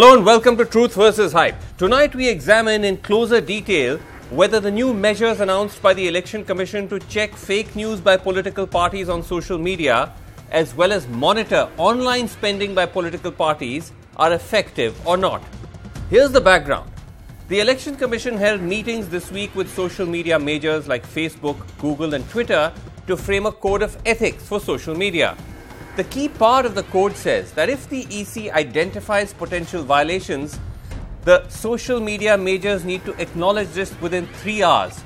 Hello and welcome to Truth versus Hype. Tonight we examine in closer detail whether the new measures announced by the Election Commission to check fake news by political parties on social media as well as monitor online spending by political parties are effective or not. Here's the background. The Election Commission held meetings this week with social media majors like Facebook, Google, and Twitter to frame a code of ethics for social media. The key part of the code says that if the EC identifies potential violations, the social media majors need to acknowledge this within three hours.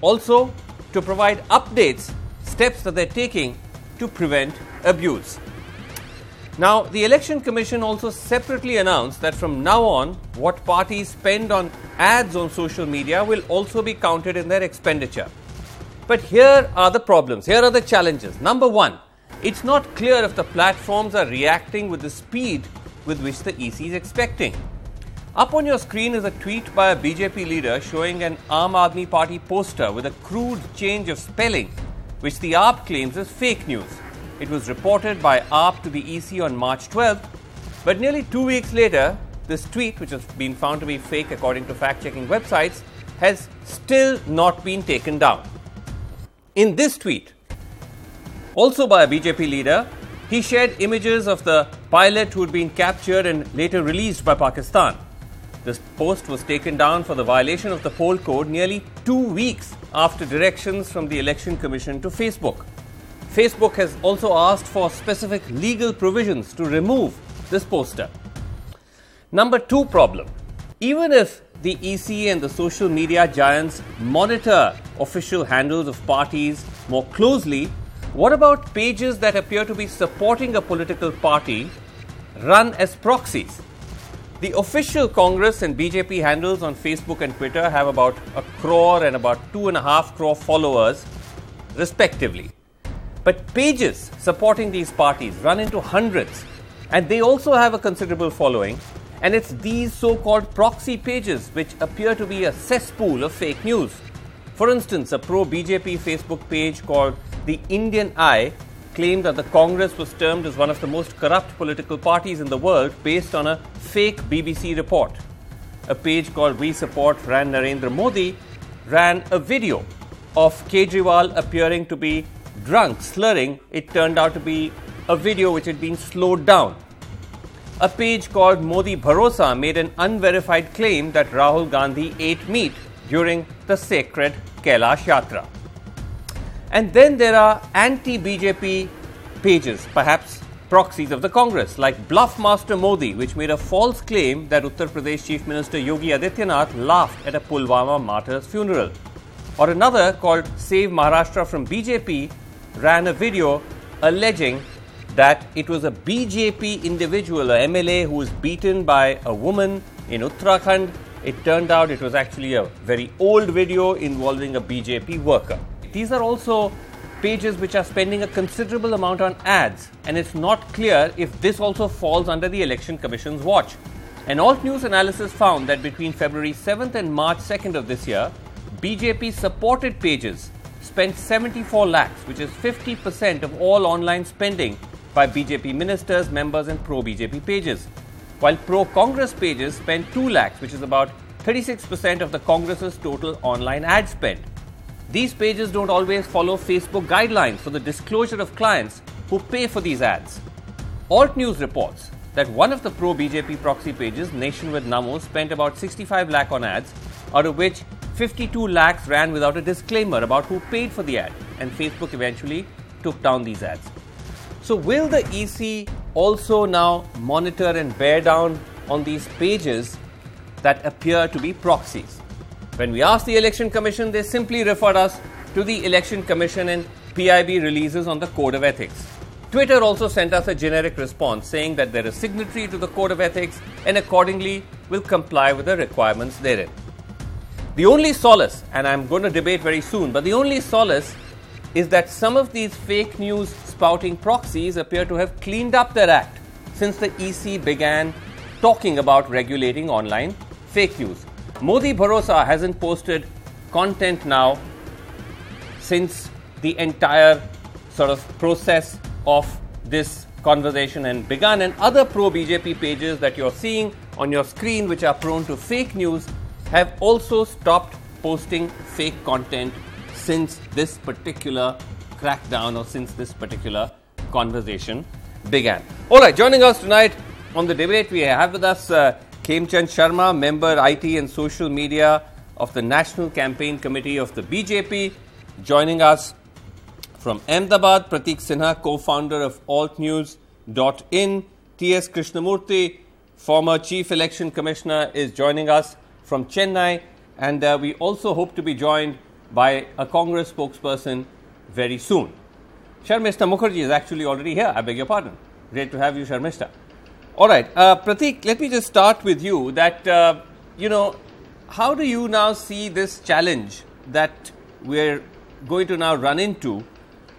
Also, to provide updates, steps that they're taking to prevent abuse. Now, the Election Commission also separately announced that from now on, what parties spend on ads on social media will also be counted in their expenditure. But here are the problems, here are the challenges. Number one, it's not clear if the platforms are reacting with the speed with which the EC is expecting. Up on your screen is a tweet by a BJP leader showing an Aam Aadmi Party poster with a crude change of spelling, which the AAP claims is fake news. It was reported by AAP to the EC on March 12th, but nearly two weeks later, this tweet, which has been found to be fake according to fact checking websites, has still not been taken down. In this tweet, also by a BJP leader, he shared images of the pilot who had been captured and later released by Pakistan. This post was taken down for the violation of the poll code nearly two weeks after directions from the Election Commission to Facebook. Facebook has also asked for specific legal provisions to remove this poster. Number two problem even if the EC and the social media giants monitor official handles of parties more closely, what about pages that appear to be supporting a political party run as proxies? The official Congress and BJP handles on Facebook and Twitter have about a crore and about two and a half crore followers, respectively. But pages supporting these parties run into hundreds, and they also have a considerable following. And it's these so called proxy pages which appear to be a cesspool of fake news. For instance, a pro BJP Facebook page called The Indian Eye claimed that the Congress was termed as one of the most corrupt political parties in the world based on a fake BBC report. A page called We Support Ran Narendra Modi ran a video of Kejriwal appearing to be drunk, slurring. It turned out to be a video which had been slowed down. A page called Modi Bharosa made an unverified claim that Rahul Gandhi ate meat during the sacred Kailash Yatra. And then there are anti BJP pages, perhaps proxies of the Congress, like Bluffmaster Modi, which made a false claim that Uttar Pradesh Chief Minister Yogi Adityanath laughed at a Pulwama martyr's funeral. Or another called Save Maharashtra from BJP ran a video alleging that it was a BJP individual, a MLA, who was beaten by a woman in Uttarakhand. It turned out it was actually a very old video involving a BJP worker. These are also pages which are spending a considerable amount on ads, and it's not clear if this also falls under the Election Commission's watch. An alt news analysis found that between February 7th and March 2nd of this year, BJP supported pages spent 74 lakhs, which is 50% of all online spending by BJP ministers, members, and pro BJP pages, while pro Congress pages spent 2 lakhs, which is about 36% of the Congress's total online ad spend. These pages don't always follow Facebook guidelines for the disclosure of clients who pay for these ads. Alt News reports that one of the pro BJP proxy pages, Nation with Namo, spent about 65 lakh on ads, out of which 52 lakhs ran without a disclaimer about who paid for the ad, and Facebook eventually took down these ads. So, will the EC also now monitor and bear down on these pages that appear to be proxies? When we asked the Election Commission, they simply referred us to the Election Commission and PIB releases on the Code of Ethics. Twitter also sent us a generic response saying that they're a signatory to the Code of Ethics and accordingly will comply with the requirements therein. The only solace, and I'm going to debate very soon, but the only solace is that some of these fake news spouting proxies appear to have cleaned up their act since the EC began talking about regulating online fake news. Modi Bharosa hasn't posted content now since the entire sort of process of this conversation and begun, and other pro BJP pages that you're seeing on your screen, which are prone to fake news, have also stopped posting fake content since this particular crackdown or since this particular conversation began. All right, joining us tonight on the debate, we have with us uh, Khemchand Sharma, member IT and social media of the National Campaign Committee of the BJP. Joining us from Ahmedabad, Pratik Sinha, co founder of altnews.in. T.S. Krishnamurthy, former Chief Election Commissioner, is joining us from Chennai. And uh, we also hope to be joined by a Congress spokesperson very soon. Sharmista Mukherjee is actually already here. I beg your pardon. Great to have you, Sharmista. All right, uh, Pratik, let me just start with you. That, uh, you know, how do you now see this challenge that we're going to now run into?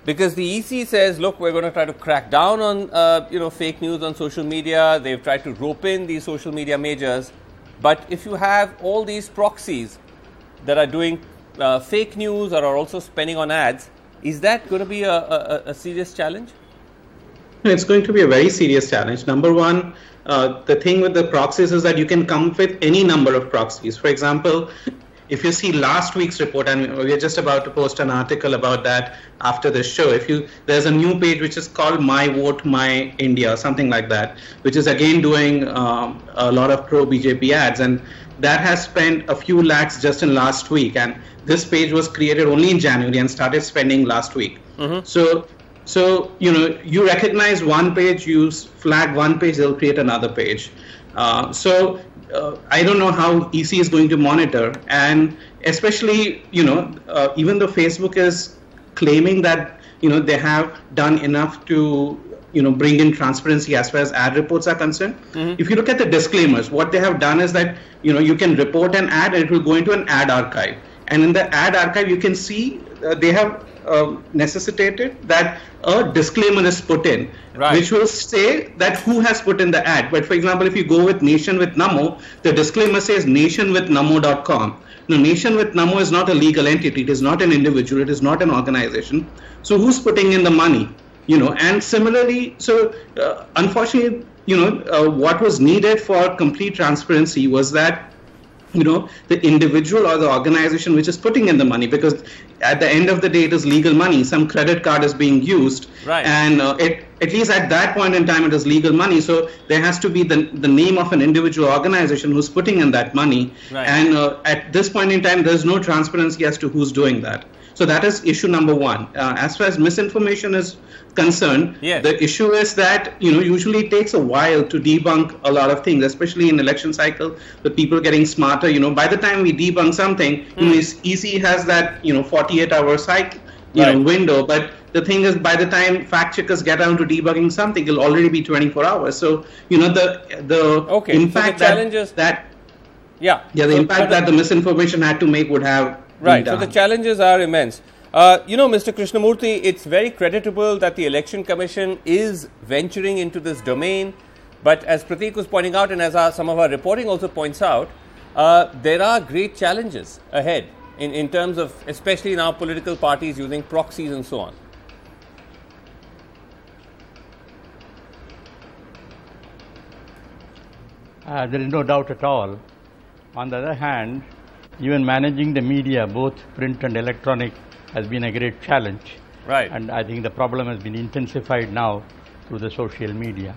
Because the EC says, look, we're going to try to crack down on, uh, you know, fake news on social media. They've tried to rope in these social media majors. But if you have all these proxies that are doing uh, fake news or are also spending on ads, is that going to be a, a, a serious challenge? It's going to be a very serious challenge. Number one, uh, the thing with the proxies is that you can come with any number of proxies. For example, if you see last week's report, and we're just about to post an article about that after this show. If you there's a new page which is called My Vote My India, something like that, which is again doing um, a lot of pro BJP ads, and that has spent a few lakhs just in last week. And this page was created only in January and started spending last week. Mm-hmm. So so you know you recognize one page, you flag one page, they'll create another page. Uh, so uh, I don't know how EC is going to monitor, and especially you know uh, even though Facebook is claiming that you know they have done enough to you know bring in transparency as far as ad reports are concerned. Mm-hmm. If you look at the disclaimers, what they have done is that you know you can report an ad and it will go into an ad archive, and in the ad archive you can see uh, they have uh, necessitated that a disclaimer is put in, right. which will say that who has put in the ad. But for example, if you go with Nation with Namo, the disclaimer says nationwithnamo.com. Now, Nation with Namo is not a legal entity. It is not an individual. It is not an organization. So, who's putting in the money? You know, and similarly, so uh, unfortunately, you know, uh, what was needed for complete transparency was that you know the individual or the organization which is putting in the money because at the end of the day it is legal money. Some credit card is being used. Right. and uh, it, at least at that point in time it is legal money. So there has to be the, the name of an individual organization who's putting in that money. Right. and uh, at this point in time there's no transparency as to who's doing that so that is issue number one. Uh, as far as misinformation is concerned, yes. the issue is that you know usually it takes a while to debunk a lot of things, especially in election cycle. With people getting smarter, you know, by the time we debunk something, mm. you know, hmm. EC has that you know 48 hour cycle, you right. know, window, but the thing is by the time fact checkers get around to debugging something it'll already be 24 hours so you know the the okay. impact so the challenges that, that yeah yeah the so, impact that the misinformation had to make would have Right. So the challenges are immense. Uh, you know, Mr. Krishnamurthy, it's very creditable that the Election Commission is venturing into this domain. But as Pratik was pointing out, and as our, some of our reporting also points out, uh, there are great challenges ahead in, in terms of, especially now, political parties using proxies and so on. Uh, there is no doubt at all. On the other hand, even managing the media, both print and electronic, has been a great challenge. Right. And I think the problem has been intensified now through the social media.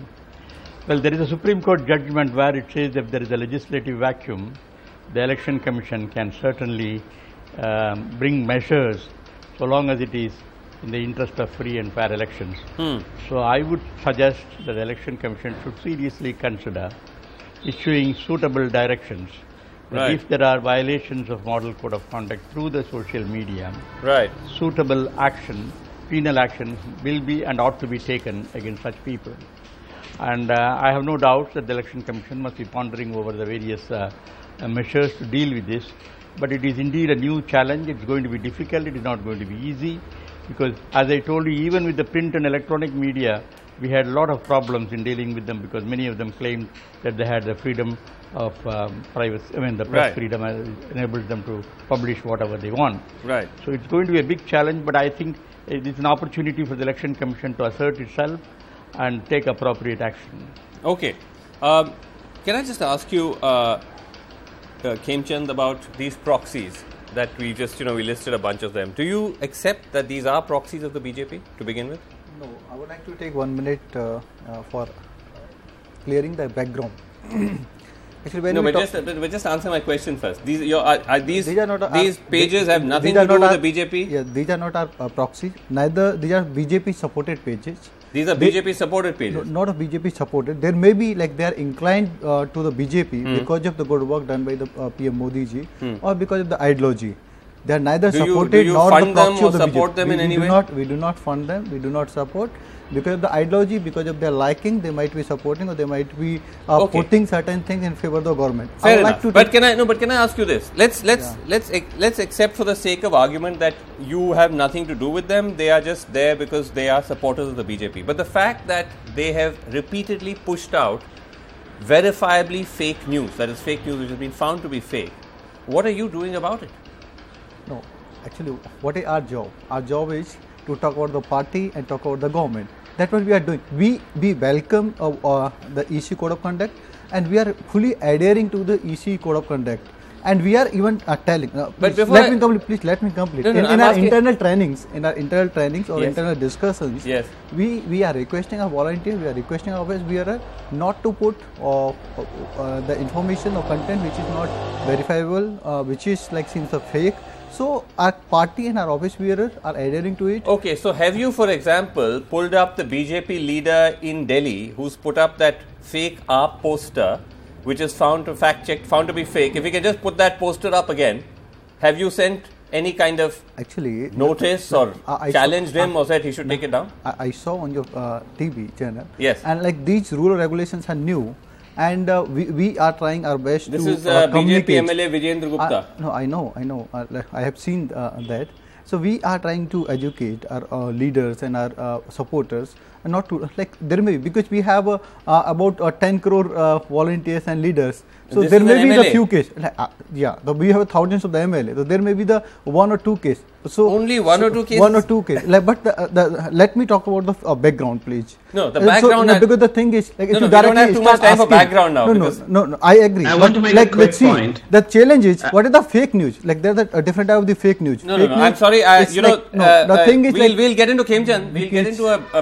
Well, there is a Supreme Court judgment where it says if there is a legislative vacuum, the Election Commission can certainly um, bring measures so long as it is in the interest of free and fair elections. Hmm. So I would suggest that the Election Commission should seriously consider issuing suitable directions Right. If there are violations of model code of conduct through the social media, right. suitable action, penal action will be and ought to be taken against such people. And uh, I have no doubt that the Election Commission must be pondering over the various uh, uh, measures to deal with this. But it is indeed a new challenge. It's going to be difficult. It is not going to be easy because, as I told you, even with the print and electronic media, we had a lot of problems in dealing with them because many of them claimed that they had the freedom of um, privacy, I mean the press right. freedom enables them to publish whatever they want. Right. So it's going to be a big challenge, but I think it is an opportunity for the Election Commission to assert itself and take appropriate action. Okay. Um, can I just ask you, uh, uh, about these proxies that we just, you know, we listed a bunch of them. Do you accept that these are proxies of the BJP to begin with? No, I would like to take one minute uh, uh, for clearing the background. Actually, when no, but just, but just answer my question first. These, your, are, are these, these, are not, these pages have nothing to do with our, the BJP? Yeah, these are not our uh, proxies. Neither these are BJP supported pages. These are they, BJP supported pages. No, not a BJP supported. There may be like they are inclined uh, to the BJP mm. because of the good work done by the uh, PM Modi ji mm. or because of the ideology. They are neither do supported you, you nor fund the proxy them or of the support BJP. them we, in we any do way? Not, we do not fund them. We do not support because of the ideology, because of their liking, they might be supporting or they might be uh, okay. putting certain things in favor of the government. Fair enough. Like but can I no? But can I ask you this? Let's let's yeah. let's let's accept for the sake of argument that you have nothing to do with them. They are just there because they are supporters of the BJP. But the fact that they have repeatedly pushed out verifiably fake news, that is fake news which has been found to be fake, what are you doing about it? No, actually, what is our job? Our job is to talk about the party and talk about the government. That's what we are doing. We we welcome uh, uh, the EC code of conduct, and we are fully adhering to the EC code of conduct. And we are even uh, telling. Uh, but please, let I me complete. Please let me complete. No, no, in, in our internal trainings, in our internal trainings or yes. internal discussions, yes. we we are requesting our volunteers, we are requesting our office bearer not to put uh, uh, the information or content which is not verifiable, which is like seems a fake so our party and our office bearers are adhering to it. Okay, so have you, for example, pulled up the BJP leader in Delhi who's put up that fake AAP poster, which is found to fact checked, found to be fake? If we can just put that poster up again, have you sent any kind of actually notice or I challenged saw, him or said he should take it down? I, I saw on your uh, TV channel. Yes. And like these rural regulations are new and uh, we, we are trying our best this to is uh, BJP MLA Vijender Gupta. Uh, no, I know, I know. Uh, I have seen uh, that. So we are trying to educate our uh, leaders and our uh, supporters, not to like there may be because we have about 10 crore volunteers and leaders so this there may be MLA. the few cases. Uh, yeah, the, we have thousands of the MLA. So there may be the one or two cases. So only one so or two cases. One or two cases. Like, but the, uh, the, let me talk about the uh, background, please. No, the background. So, no, because the thing is, like, no, if you no, directly we don't have too much time asking, for background now. No, no, no, no, I agree. I want to make like, a quick let's see, point. The challenge is what is the fake news? Like there's a, a different type of the fake news. No, fake no, no. I'm sorry. I, you know, uh, the thing is, we'll, like, we'll get into Khemchand. We'll get into a, a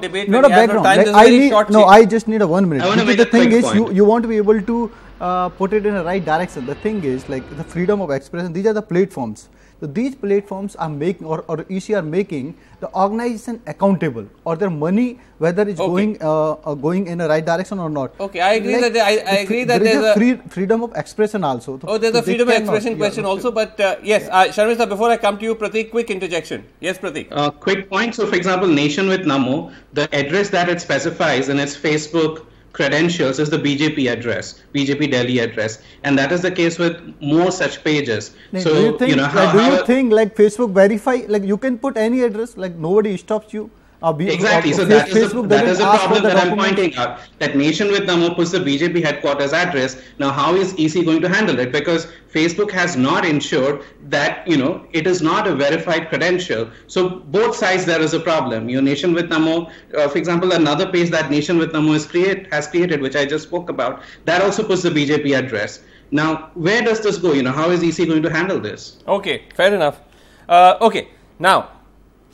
background debate. Not a background. Like, I need, no, I just need a one minute. I want to make the thing is, you you want to be able to uh, put it in the right direction. The thing is, like the freedom of expression, these are the platforms. So these platforms are making or, or EC are making the organization accountable or their money whether it's Okay. going uh, uh, going in the right direction or not. Okay, I agree Like, that I, I the agree free- that there is there's a free, freedom of expression also. Oh, there's So a freedom of expression yeah, question okay. also, but uh, yes, uh, Sharmista, before I come to you, Pratik, quick interjection. Yes, Pratik. Uh, quick point. So, for example, Nation with Namo, the address that it specifies in its Facebook credentials is the BJP address, BJP Delhi address, and that is the case with more such pages. Like, so, do you think, you know, like, how, do you think like Facebook verify like you can put any address like nobody stops you. Uh, Exactly. So that is Facebook the, that doesn't is the ask for problem the that I'm pointing out. That Nation with Namo puts the BJP headquarters address. Now, how is EC going to handle it? Because Facebook has not ensured that you know it is not a verified credential. So both sides there is a problem. Your Nation with Namo, uh, for example, another page that Nation with Namo has create has created, which I just spoke about, that also puts the BJP address. Now, where does this go? You know, how is EC going to handle this? Okay, fair enough. Uh, okay, now,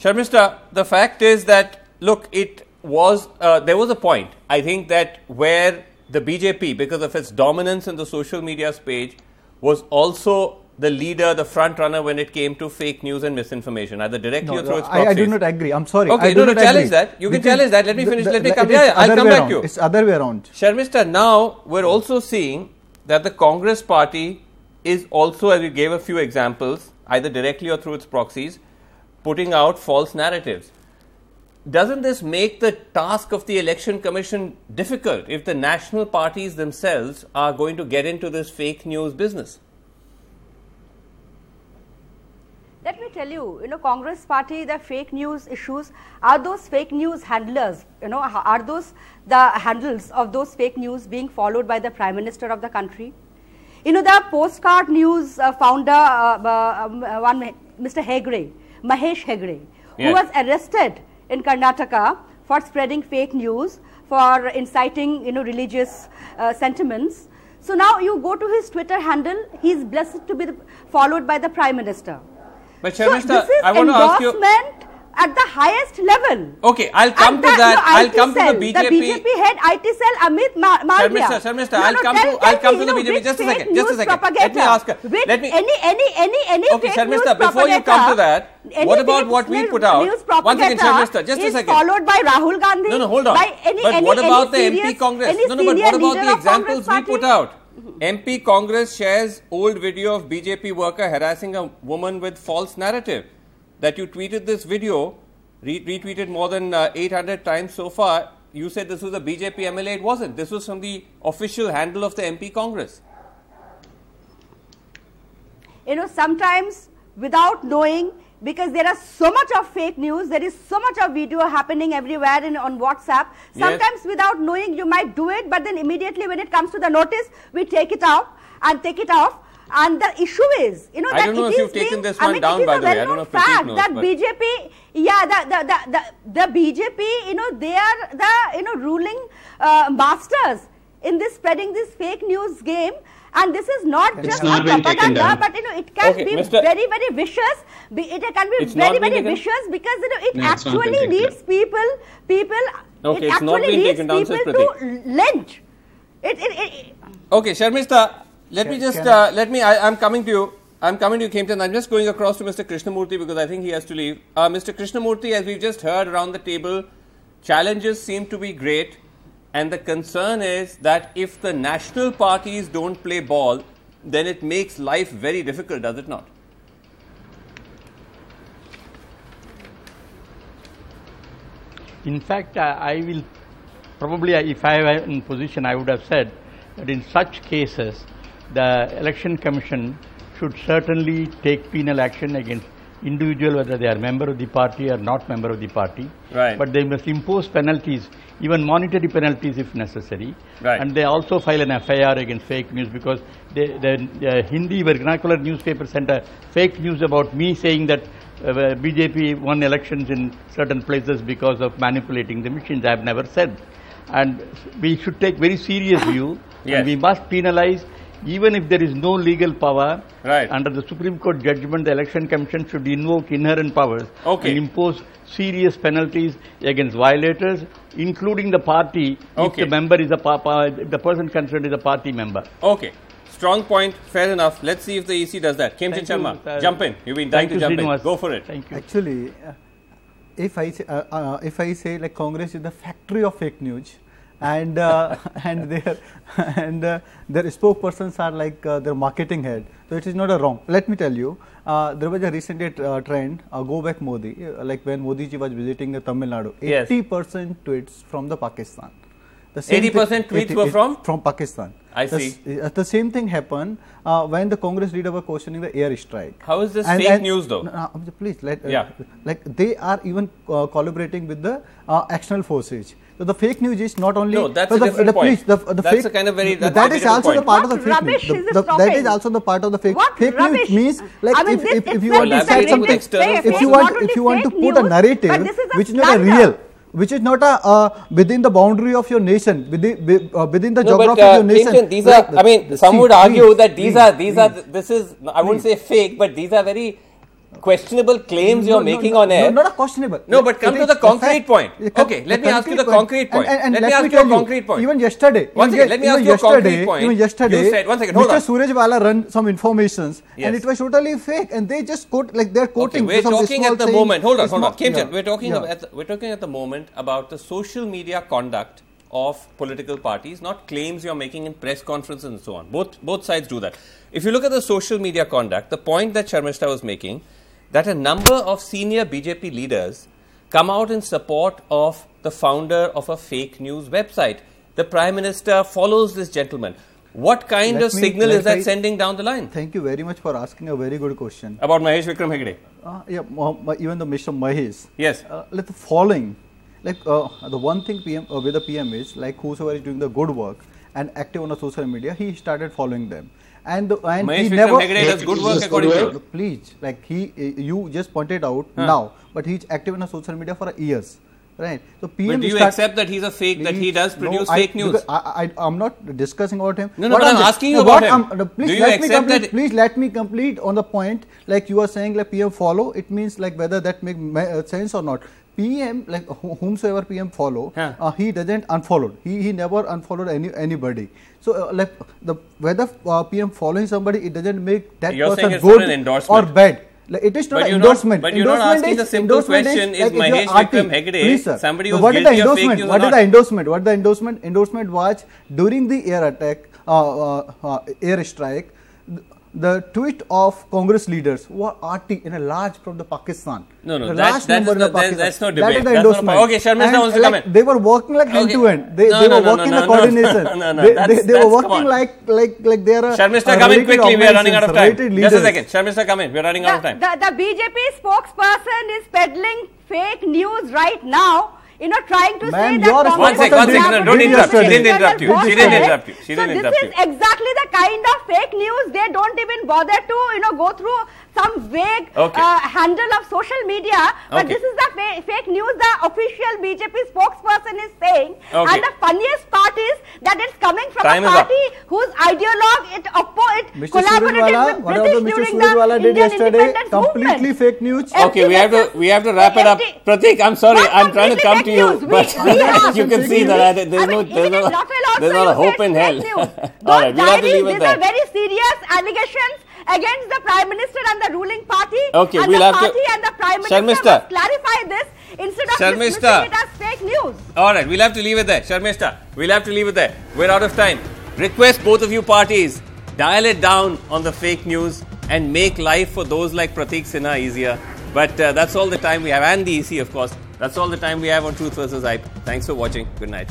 Sharmista, the fact is that, look, it was, uh, there was a point, I think, that where the BJP, because of its dominance in the social media space, was also the leader, the front runner when it came to fake news and misinformation, either directly No, or through its I, I do not agree. I'm sorry. Okay, I do no, challenge agree. that. You can Because challenge that. Let me finish. the- Let me the- come. yeah, I'll come back to you. It's other way around. Sharmista, now we're also seeing that the Congress party is also, as we gave a few examples, either directly or through its proxies, putting out false narratives. Doesn't this make the task of the election commission difficult if the national parties themselves are going to get into this fake news business? Let me tell you, you know, Congress party, the fake news issues, are those fake news handlers, you know, are those the handles of those fake news being followed by the Prime Minister of the country? You know, the postcard news uh, founder, uh, uh, um, uh, one, Mr. Hegde, Mahesh Hegde, who Yes. was arrested in Karnataka for spreading fake news for inciting, you know, religious uh, sentiments. So now you go to his Twitter handle, he is blessed to be the, followed by the Prime Minister. But So is I want to ask you. At the highest level. Okay, I'll come And to the- that. no, I'll come to the BJP. The BJP head IT cell Amit Ma- Malviya. Sharmishta, Sharmishta, No, I'll no, come tell- to I'll come to the BJP. Just a second. Just a second. Let me ask her. Let me. any any any any Okay, fake news before you come to that, any what about what we put out? One second, Sharmishta, just a second. Followed by Rahul Gandhi. No, no, hold on. By any, but any, what about any the MP Congress? No, no, but what about the examples we put out? MP Congress shares old video of BJP worker harassing a woman with false narrative. That you tweeted this video, retweeted more than uh, 800 times so far. You said this was a BJP MLA. It wasn't. This was from the official handle of the MP Congress. you know sometimes without knowing because there are so much of fake news there is so much of video happening everywhere in, on whatsapp Yes. sometimes without knowing you might do it but then immediately when it comes to the notice we take it out and take it off and the issue is you know I that don't know it if is you've taken being- this I one mean, down, it is by a the way. I don't well-known know if Prateek fact knows, that but- bjp yeah the, the, the, the, the bjp you know they are the you know ruling uh, masters in this spreading this fake news game and this is not It's just not a taken propaganda down. but you know it can Okay, be Mr. very very vicious be, it can be It's very very taken- vicious because you know it No, it's not been actually leads down. people people Okay, it it's actually been leads taken down, says people to lynch it, it, it, Okay, Sharmista, let me just can uh, let me. I, I'm coming to you. I'm coming to you, Khemchand. I'm just going across to Mr. Krishnamurthy because I think he has to leave. Uh, Mr. Krishnamurthy, as we've just heard around the table, challenges seem to be great, and the concern is that if the national parties don't play ball, then it makes life very difficult, does it not? In fact, I, I will probably, if I were in position, I would have said that in such cases, the election commission should certainly take penal action against individual, whether they are member of the party or not member of the party. Right. But they must impose penalties, even monetary penalties if necessary. Right. And they also file an FIR against fake news because they, the, the Hindi vernacular newspaper sent a fake news about me saying that uh, BJP won elections in certain places because of manipulating the machines. I have never said. And we should take very serious view. Yes. And we must penalize even if there is no legal power. Right. Under the Supreme Court judgment, the Election Commission should invoke inherent powers Okay. and impose serious penalties against violators, including the party Okay. if the member is a pa- pa- if the person concerned is a party member. Okay. Strong point, fair enough. Let's see if the EC does that. Khemchand Thank you, Sharma, uh, jump in. You've been dying Thank to you, jump in. Go for it. Thank you. Actually, uh, if I say, uh, uh, if I say like Congress is the factory of fake news, and uh, and their and uh, their spokespersons are like uh, their marketing head, so it is not a wrong. Let me tell you, uh, there was a recent uh, trend. Uh, go back Modi, uh, like when Modi ji was visiting the Tamil Nadu, Yes. eighty percent tweets from the Pakistan. The same 80% thing- tweets 80 were from? from Pakistan. I The see. uh, the same thing happened uh, when the Congress leader were questioning the air strike. How is this And- fake and- news, though? No, no, please let. Uh, Yeah. Like they are even uh, collaborating with the uh, external forces. So the fake news is not only. No, that's so a the, different the, point. The, the That's fake, a kind of very- that's that a is different also the point. part of the fake news. is The- the- that is also the part of the fake. What fake rubbish? news means like I mean, if, this if, if you want to is decide fake something, if you want if you want to put a narrative but this is a which is not a real. Which is not a uh, within the boundary of your nation, within, wi- uh, within the No, but geography uh, of your nation. Clinton, these Like are. the- I mean, the- some see, would argue please, that these please, are these are. This is. I wouldn't say fake, but these are very questionable claims No, you're no, making no, on air. No, not a questionable. No, but come It to the concrete fact. point. Okay, let me ask you the concrete point. And, and, Let let, me ask you a concrete point. Even yesterday. One even second, let me ask you a concrete point. Even yesterday, You said- one second, hold Mr. on. Surjewala run some informations, Yes. and it was totally fake, and they just quote like they're Okay, quoting. we're some talking at the thing, moment. Hold on, hold on, yeah, We're talking yeah. the, we're talking at the moment about the social media conduct of political parties, not claims you're making in press conferences and so on. Both both sides do that. If you look at the social media conduct, the point that Sharmishta was making, that a number of senior BJP leaders come out in support of the founder of a fake news website. The Prime Minister follows this gentleman. What kind Let of me signal is that clarify- sending down the line? Thank you very much for asking a very good question. About Mahesh Vikram Hegde. Uh, yeah, Ma- Ma- even the Mr. Mahesh. Yes. Uh, like the following, like uh, the one thing PM uh, with the PM is like whosoever is doing the good work and active on the social media, he started following them. And the, and Mahesh he Vikram never Hegde does good work according to you. please like he uh, you just pointed out now, but he's active in the social media for years. right? So PM But do you start- accept that he's a fake, that he Please, does no, produce I- fake news? I, I, I'm not discussing about him. No, no, What but I'm just- asking you about him. I'm- please Do you let me accept complete, that- Please let me complete on the point. Like you are saying, like PM follow. It means like whether that make uh, sense or not. PM, like whomsoever PM follow, Huh. uh, he doesn't unfollowed. He he never unfollowed any anybody. So uh, like the whether uh, PM following somebody, it doesn't make that You're person good an endorsement. or bad. Like it is not But an you're not- endorsement. but you're not Endorsement asking is- the simple question, is like are Mahesh Vikram Hegde Please, sir. somebody So who's what is the guilty of fake endorsement? news What is the endorsement? What the endorsement? Endorsement was during the air attack, uh, uh, uh, air strike. Th- The tweet of Congress leaders who are RT in a large from the Pakistan. No, no, the that's- large that's number not- the Pakistan. that's not debate. is the That's not a endorsement. Okay, Sharmila wants to come like, in. They were working like hand Okay. to hand. They, No, they no, were no, working no, the no, no. coordination. No, no, they, that's- they, they were come working like like like they are. a- Sharmista, a come in quickly. We are running out of time. Just a second. Sharmista, come in. We are running out of time. the, the BJP spokesperson is peddling fake news right now. You know, trying to Ma'am, say that your Congress One sec, is one sec. no, don't with interrupt. She didn't interrupt you. She didn't interrupt you. She so didn't this is exactly the kind of fake news they don't even bother to, you know, go through some vague Okay. uh, handle of social media. But Okay. this is the fa- fake news the official BJP spokesperson is saying. Okay. And the funniest part is that it's coming from Time a party whose ideologue it, oppo- it Mr. collaborated Surjewala, with whatever British Mr. during Surjewala the did Indian yesterday, independence completely movement. fake news. Empty Okay, we have to we have to wrap it up. Empty- Pratik, I'm sorry, Not I'm trying to come to you, news. But we have you can see news. that I, there's I no there's even not in Rafale also there's not a hope in hell. news. All right, we'll have to leave it These are very serious allegations against the Prime Minister and the ruling party. Okay, and we'll the have to- party and the Prime Minister Sharmista. clarify this instead of Sharmista. it as fake news. All right, we'll have to leave it there. Sharmista, we'll have to leave it there. We're out of time. Request both of you parties dial it down on the fake news and make life for those like Pratik Sinha easier. But uh, that's all the time we have, and the EC, of course. That's all the time we have on Truth versus Hype. Thanks for watching. Good night.